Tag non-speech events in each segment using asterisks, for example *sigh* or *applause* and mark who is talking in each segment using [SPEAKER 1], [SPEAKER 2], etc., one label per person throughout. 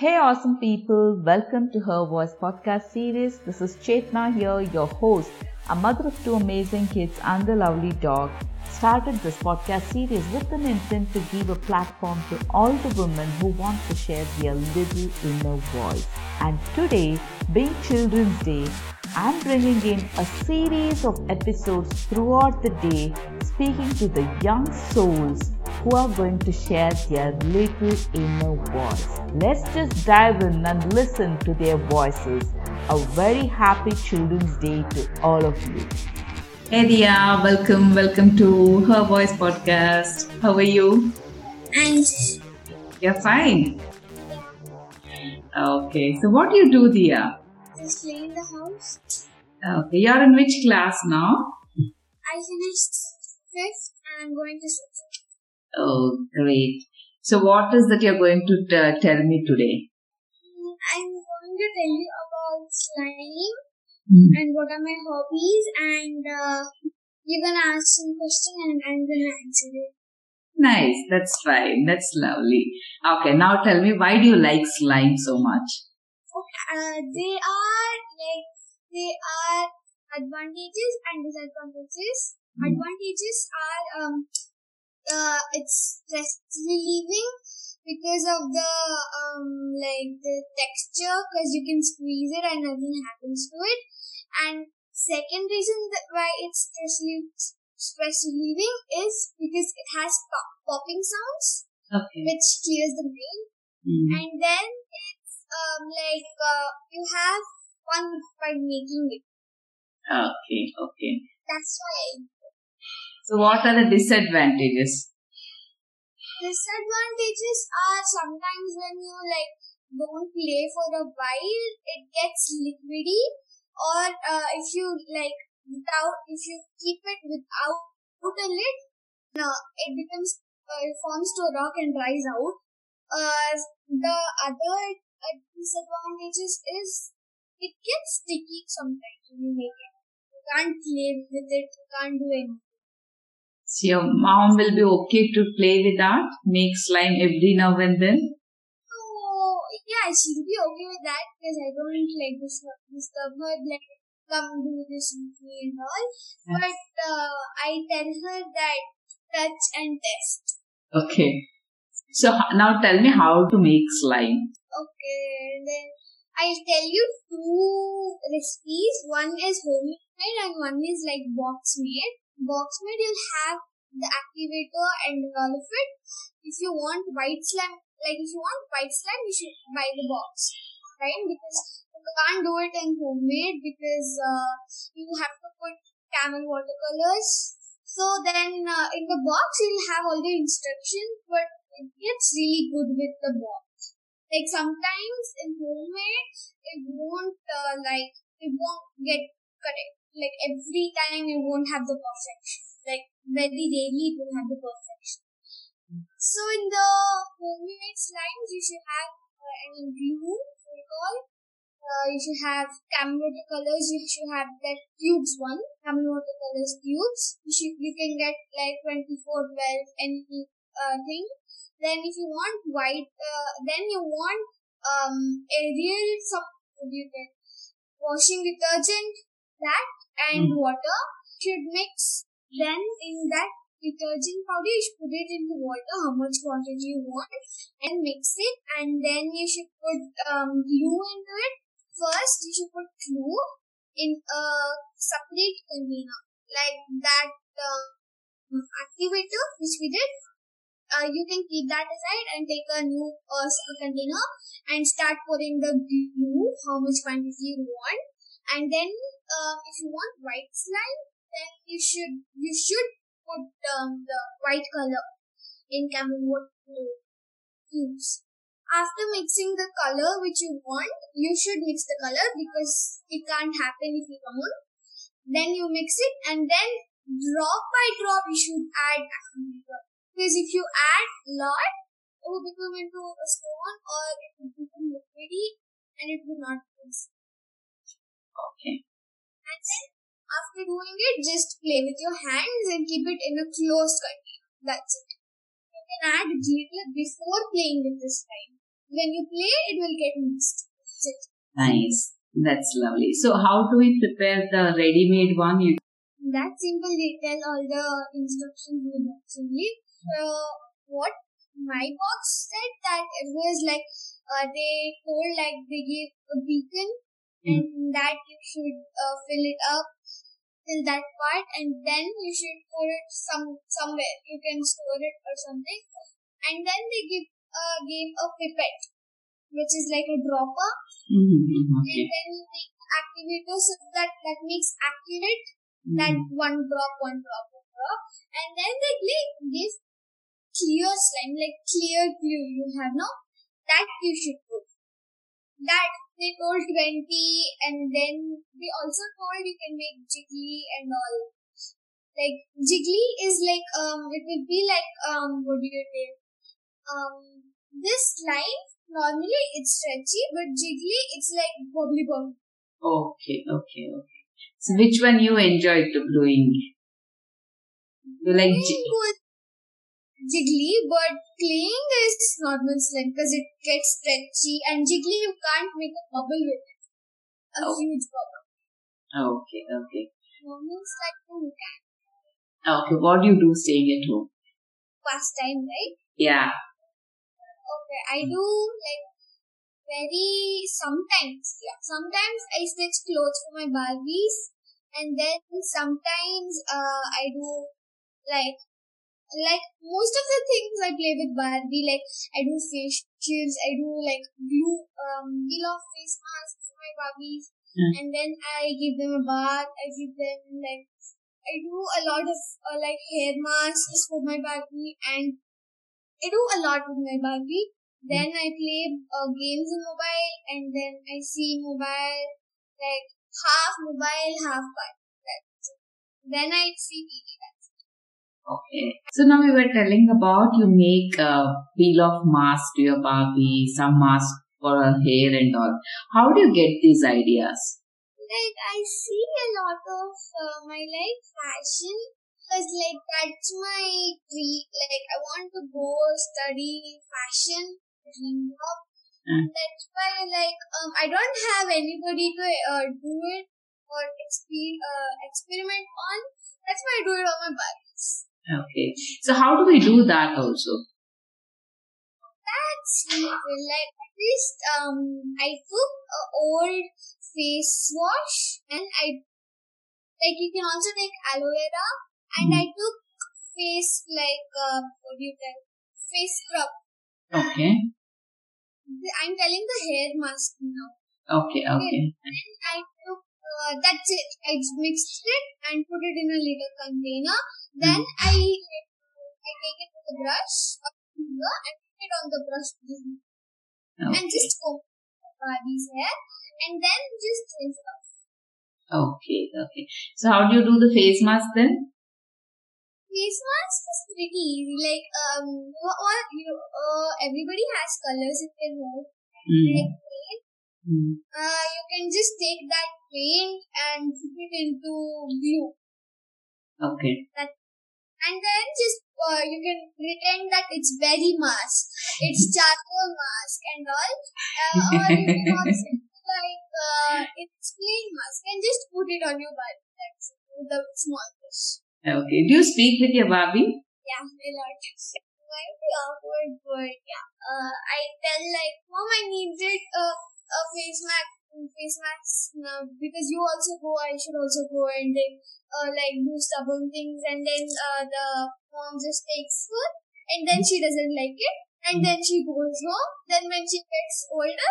[SPEAKER 1] Hey, awesome people, welcome to Her Voice podcast series. This is Chetna here, your host, a mother of two amazing kids and a lovely dog. Started this podcast series with an intent to give a platform to all the women who want to share their little inner voice. And today, being Children's Day, I'm bringing in a series of episodes throughout the day speaking to the young souls who are going to share their little inner voice. Let's just dive in and listen to their voices. A very happy Children's Day to all of you. Hey Diya, welcome, welcome to Her Voice podcast. How are you?
[SPEAKER 2] And
[SPEAKER 1] You're fine. Okay, so what do you do, Diya?
[SPEAKER 2] just clean the house.
[SPEAKER 1] Okay, you're in which class now?
[SPEAKER 2] I finished fifth and I'm going to sixth.
[SPEAKER 1] Oh, great. So, what is that you're going to t- tell me today?
[SPEAKER 2] I'm going to tell you about slime
[SPEAKER 1] Hmm.
[SPEAKER 2] and what are my hobbies and uh, you're gonna ask some question and I'm gonna answer it.
[SPEAKER 1] Nice, that's fine. That's lovely. Okay, now tell me why do you like slime so much?
[SPEAKER 2] Uh, they are like they are advantages and disadvantages.
[SPEAKER 1] Hmm.
[SPEAKER 2] Advantages are um uh it's stress relieving because of the um like the texture because you can squeeze it and nothing happens to it. And second reason that why it's stress stress relieving is because it has pop- popping sounds
[SPEAKER 1] Okay.
[SPEAKER 2] which clears the brain
[SPEAKER 1] Hmm.
[SPEAKER 2] and then it's um like uh, you have fun by making it.
[SPEAKER 1] Okay, okay.
[SPEAKER 2] That's why.
[SPEAKER 1] So, what are the disadvantages?
[SPEAKER 2] Disadvantages are sometimes when you like don't play for a while, it gets liquidy, or uh, if you like without if you keep it without a lid, no, it becomes uh, it forms to a rock and dries out. Uh, the other uh, disadvantages is it gets sticky sometimes when you make it. You can't play with it. You can't do anything.
[SPEAKER 1] So, your mom will be okay to play with that, make slime every now and then?
[SPEAKER 2] Oh, yeah, she'll be okay with that because I don't like this disturb her like come do this with me and all. But uh, I tell her that touch and test.
[SPEAKER 1] Okay. So, now tell me how to make slime.
[SPEAKER 2] Okay, then I'll tell you two recipes. One is homemade and one is like box made. Box made you'll have the activator and all of it. If you want white slime, like if you want white slime, you should buy the box, right? Because you can't do it in homemade because uh, you have to put camel watercolors. So then uh, in the box you'll have all the instructions, but it gets really good with the box. Like sometimes in homemade, it won't uh, like it won't get correct. Like every time you won't have the perfection. Like very rarely it will have the perfection. So in the homemade slimes, you should have uh, any glue, we call. Uh, you should have camel watercolors. You should have that tubes one, camel watercolors tubes. You should you can get like 24, 12, any uh, thing. Then if you want white, uh, then you want um Ariel some what you get? Washing detergent that and water should mix. Then in that detergent powder, you should put it into water, how much quantity you want, and mix it. And then you should put um, glue into it. First, you should put glue in a separate container, like that uh, activator which we did. Uh, you can keep that aside and take a new uh, container and start pouring the glue, how much quantity you want. And then, uh, if you want white slime, then you should you should put um, the white color in camel water tubes. After mixing the color which you want, you should mix the color because it can't happen if you don't. Then you mix it and then drop by drop you should add activator. Because if you add lot, it will become into a stone or it will become liquidy and it will not mix.
[SPEAKER 1] Okay.
[SPEAKER 2] And then after doing it, just play with your hands and keep it in a closed container. That's it. You can add glitter before playing with this slime. when you play, it will get mixed.
[SPEAKER 1] Nice. That's lovely. So how do we prepare the ready-made one? You
[SPEAKER 2] that simple. They tell all the instructions in the box only. So what my box said that it was like uh, they told like they gave a beacon. And that you should uh, fill it up till that part and then you should put it some somewhere. You can store it or something. And then they give uh, gave a pipette, which is like a dropper.
[SPEAKER 1] Mm-hmm. Okay.
[SPEAKER 2] And then the activator so that that makes accurate mm-hmm. that one drop, one drop, one drop. And then they give this clear slime, like clear glue you have now, that you should put. That they told 20 and then they also told you can make jiggly and all. Like jiggly is like um it will be like um what do you say? Um this line normally it's stretchy but jiggly it's like bubbly bubbly.
[SPEAKER 1] Okay, okay, okay. So which one you enjoyed doing? You like
[SPEAKER 2] jiggly? Jiggly, but claying is normal slime because it gets stretchy and jiggly you can't make a bubble with it. A oh. huge bubble.
[SPEAKER 1] Okay, okay.
[SPEAKER 2] Normal slime you can.
[SPEAKER 1] Okay, what do you do staying at home?
[SPEAKER 2] Pastime, right?
[SPEAKER 1] Yeah.
[SPEAKER 2] Okay, I do like very sometimes, yeah. Sometimes I stitch clothes for my Barbies and then sometimes uh, I do like like most of the things I play with Barbie, like I do face shields, I do like glue, um, peel off face masks for my Barbies, mm. and then I give them a bath. I give them like I do a lot of uh, like hair masks for my Barbie, and I do a lot with my Barbie. Mm. Then I play uh, games on mobile, and then I see mobile like half mobile, half Barbie. Then I see TV.
[SPEAKER 1] Okay. So now we were telling about you make a peel off mask to your Barbie, some mask for her hair and all. How do you get these ideas?
[SPEAKER 2] Like I see a lot of uh, my like fashion because like that's my dream. Like I want to go study fashion, dream job. Mm. That's why like um I don't have anybody to uh, do it or exper- uh, experiment on. That's why I do it on my Barbies.
[SPEAKER 1] Okay. So how do we do that also?
[SPEAKER 2] That's simple. Like at least um I took a old face wash and I like you can also take aloe vera and mm. I took face like uh what do you tell face scrub.
[SPEAKER 1] Okay.
[SPEAKER 2] I'm telling the hair mask now.
[SPEAKER 1] Okay, okay.
[SPEAKER 2] And I took uh, that's it. I mixed it and put it in a little container. Then mm. I I take it with a brush and put it on the brush okay. and just comb Barbie's hair and then just rinse it off.
[SPEAKER 1] Okay, okay. So how do you do the face mask then?
[SPEAKER 2] Face mask is pretty easy. Like um, all you know, uh, everybody has colors in their hair. Mm. Like Mm. Uh, you can just take that paint and put it into glue.
[SPEAKER 1] Okay.
[SPEAKER 2] That, and then just uh, you can pretend that it's berry mask, it's *laughs* charcoal mask and all, uh, or you can also *laughs* like uh, it's plain mask and just put it on your body. That's the small fish.
[SPEAKER 1] Okay. Do you speak with your Barbie?
[SPEAKER 2] Yeah, a lot. Might be awkward, but yeah. Uh, I tell like, mom, I need it. Uh, a face mask face mask now because you also go I should also go and then uh, like do stubborn things and then uh, the mom just takes food and then she doesn't like it and then she goes home then when she gets older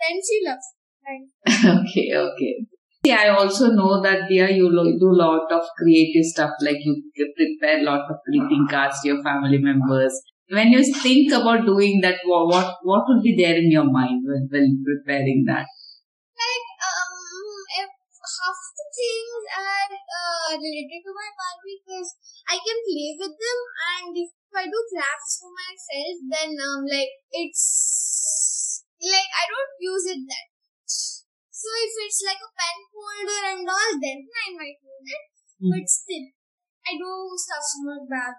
[SPEAKER 2] then she loves
[SPEAKER 1] right. *laughs* Okay okay. Yeah, I also know that dear you do a lot of creative stuff like you prepare a lot of greeting cards to your family members. When you think about doing that, what what would be there in your mind when, when preparing that?
[SPEAKER 2] Like um, if half the things are uh, related to my Barbie because I can play with them, and if I do crafts for myself, then um, like it's like I don't use it that much. So if it's like a pen holder and all, then I might use it. Mm. But still, I do stuff for my bag.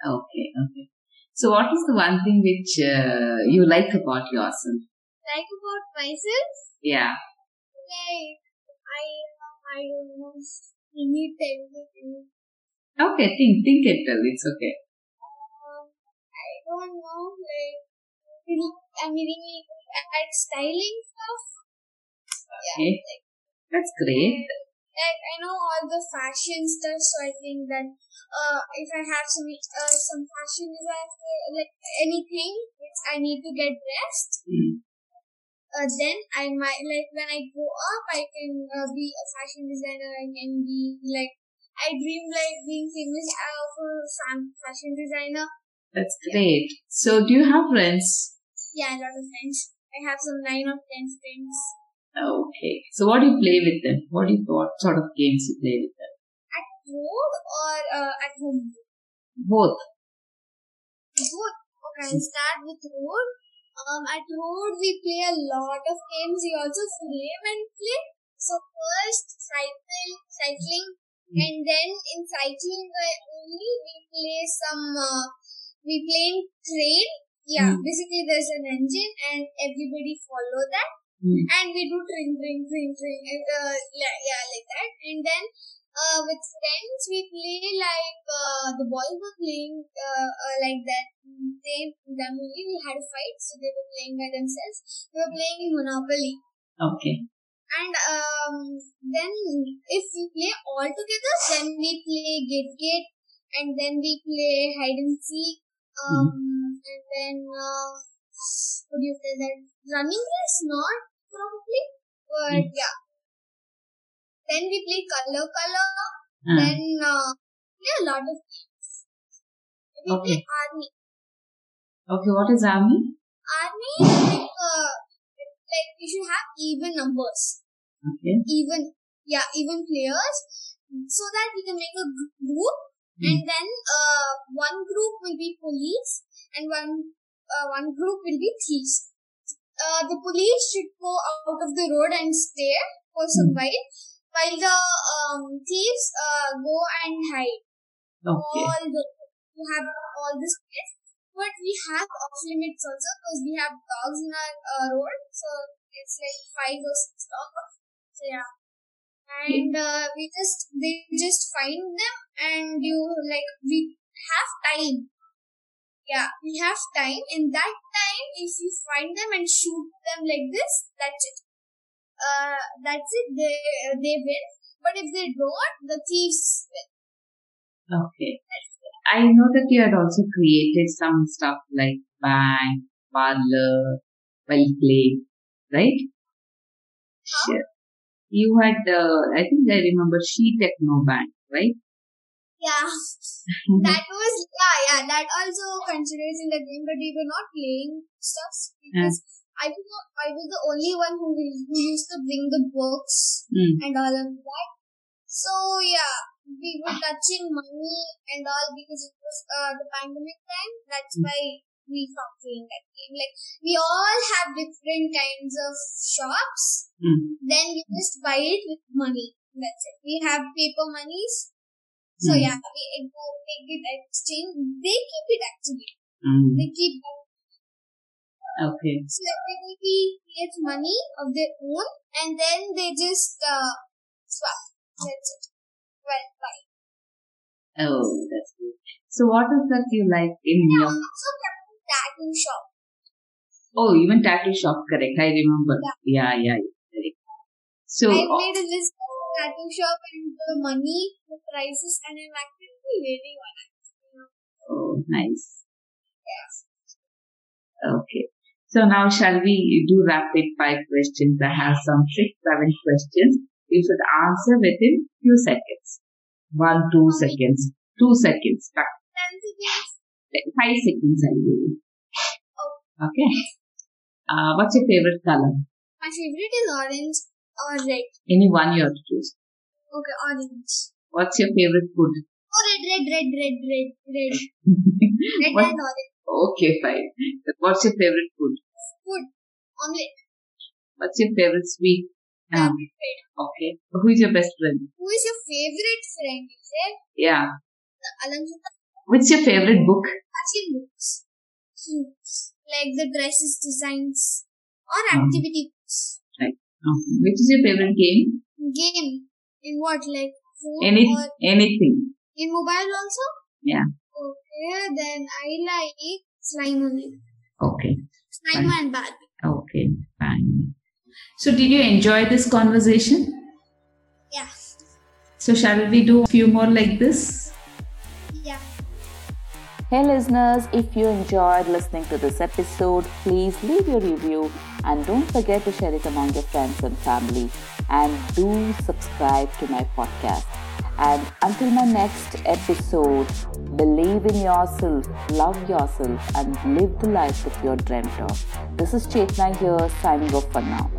[SPEAKER 1] Okay, okay. So, what is the one thing which uh, you like about yourself?
[SPEAKER 2] Like about myself,
[SPEAKER 1] Yeah.
[SPEAKER 2] like I I don't know. Can you tell me?
[SPEAKER 1] Okay, think, think and tell. It's okay.
[SPEAKER 2] Um, I don't know. Like I'm really at styling stuff.
[SPEAKER 1] Okay.
[SPEAKER 2] Yeah, like,
[SPEAKER 1] That's great.
[SPEAKER 2] like I know all the fashion stuff, so I think that uh, if I have some uh, some fashion design, like anything which I need to get dressed,
[SPEAKER 1] Mm.
[SPEAKER 2] Uh, then I might like when I grow up, I can uh, be a fashion designer. I can be like I dream like being famous uh, for fashion designer.
[SPEAKER 1] That's great. So, do you have friends?
[SPEAKER 2] Yeah, a lot of friends. I have some nine or ten friends.
[SPEAKER 1] Okay. So, what do you play with them? What do you, what sort of games you play with them?
[SPEAKER 2] At road or uh, at home?
[SPEAKER 1] Both.
[SPEAKER 2] Both. Okay, I'll start with road. Um, at road we play a lot of games. We also flame and play. So first cycle, cycling, and then in cycling only we play some. Uh, we play in train. Yeah,
[SPEAKER 1] Mm.
[SPEAKER 2] basically there's an engine and everybody follow that,
[SPEAKER 1] Mm.
[SPEAKER 2] and we do train, train, train, train, and uh, yeah, yeah, like that. And then uh, with friends we play like uh, the boys were playing uh, uh, like that. They them only we had a fight, so they were playing by themselves. They were playing in Monopoly.
[SPEAKER 1] Okay.
[SPEAKER 2] And um, then if we play all together, then we play Gate Gate, and then we play hide and seek. Um, and then uh, what do you say that running race? Not probably, but yeah. Then we play color color.
[SPEAKER 1] Ah,
[SPEAKER 2] Then uh, play a lot of games. We
[SPEAKER 1] Okay.
[SPEAKER 2] play army.
[SPEAKER 1] okay. What is army?
[SPEAKER 2] Army, like, uh, like we should have even numbers.
[SPEAKER 1] Okay.
[SPEAKER 2] even yeah even players so that we can make a gr- group and then uh, one group will be police and one uh, one group will be thieves uh, the police should go out of the road and stay for some while while the um, thieves uh, go and hide.
[SPEAKER 1] Okay.
[SPEAKER 2] all the you have all this place but we have off limits also because we have dogs in our uh, road so it's like five or six dogs. So yeah. And uh, we just they just find them and you like we have time. Yeah we have time. In that time if you find them and shoot them like this that's it uh that's it they they win but if they don't the thieves win
[SPEAKER 1] Okay. I know that you had also created some stuff like bank, parlor, well play, right? Sure. You had, uh, I think I remember She Techno Bank, right?
[SPEAKER 2] yeah *laughs* that was yeah yeah that also considers in the game but we were not playing stuff because I was I was the only one who who used to bring the books
[SPEAKER 1] Mm.
[SPEAKER 2] and all of that. So yeah, we were touching money and all because it was uh, the pandemic time. That's
[SPEAKER 1] Mm.
[SPEAKER 2] why we stopped playing that game. Like we all have different kinds of shops.
[SPEAKER 1] Mm.
[SPEAKER 2] Then we just buy it with money. That's it. We have paper monies. So
[SPEAKER 1] Mm.
[SPEAKER 2] yeah, we uh, take it exchange. They keep it actually.
[SPEAKER 1] Mm.
[SPEAKER 2] They keep
[SPEAKER 1] Okay.
[SPEAKER 2] so everybody creates money of their own and then they just uh, swap. That's it. Well, bye.
[SPEAKER 1] Oh, that's good. So what is that you like in
[SPEAKER 2] I
[SPEAKER 1] your,
[SPEAKER 2] also tattoo shop.
[SPEAKER 1] oh, even tattoo shop, correct. I remember. Yeah, yeah, yeah. Correct. So,
[SPEAKER 2] I made a list of tattoo shop and the money, the prices, and I'm actually waiting on it. You know.
[SPEAKER 1] oh, nice.
[SPEAKER 2] Yes.
[SPEAKER 1] Okay. So now shall we do rapid fire questions? I have some six, seven questions. You should answer within few seconds. One, two seconds. Two seconds. Fi-
[SPEAKER 2] Ten seconds.
[SPEAKER 1] Five seconds I will give you. Okay. Uh, what's your favorite color?
[SPEAKER 2] My favorite is orange or red.
[SPEAKER 1] Any one you have to choose.
[SPEAKER 2] Okay, orange.
[SPEAKER 1] What's your favorite food?
[SPEAKER 2] Oh, red, red, red, red, red, red. *laughs* Red
[SPEAKER 1] What-
[SPEAKER 2] and orange.
[SPEAKER 1] Okay, fine. What's your favorite food?
[SPEAKER 2] Food. Omelette.
[SPEAKER 1] What's your favorite sweet? Um, okay. Who is your best friend?
[SPEAKER 2] Who is your favorite friend? You said
[SPEAKER 1] Yeah. What's your favorite book?
[SPEAKER 2] Fashion books. like the dresses designs or
[SPEAKER 1] Mhm.
[SPEAKER 2] Right.
[SPEAKER 1] Okay. Which is your favorite game?
[SPEAKER 2] game. In what, like phone
[SPEAKER 1] Any
[SPEAKER 2] or
[SPEAKER 1] anything.
[SPEAKER 2] in mobile also?
[SPEAKER 1] Yeah.
[SPEAKER 2] Okay, then I like slime only.
[SPEAKER 1] Okay.
[SPEAKER 2] Slime
[SPEAKER 1] Fine.
[SPEAKER 2] and Barbie.
[SPEAKER 1] Okay. Fine. So did you enjoy this conversation?
[SPEAKER 2] Yeah.
[SPEAKER 1] So shall we do a few more like this?
[SPEAKER 2] Yeah.
[SPEAKER 1] Hey listeners, if you enjoyed listening to this episode, please leave your review and don't forget to share it among your friends and family. And do subscribe to my podcast. And until my next episode, believe in yourself, love yourself, and live the life that you're dreamt of. This is Chetna here, signing off for now.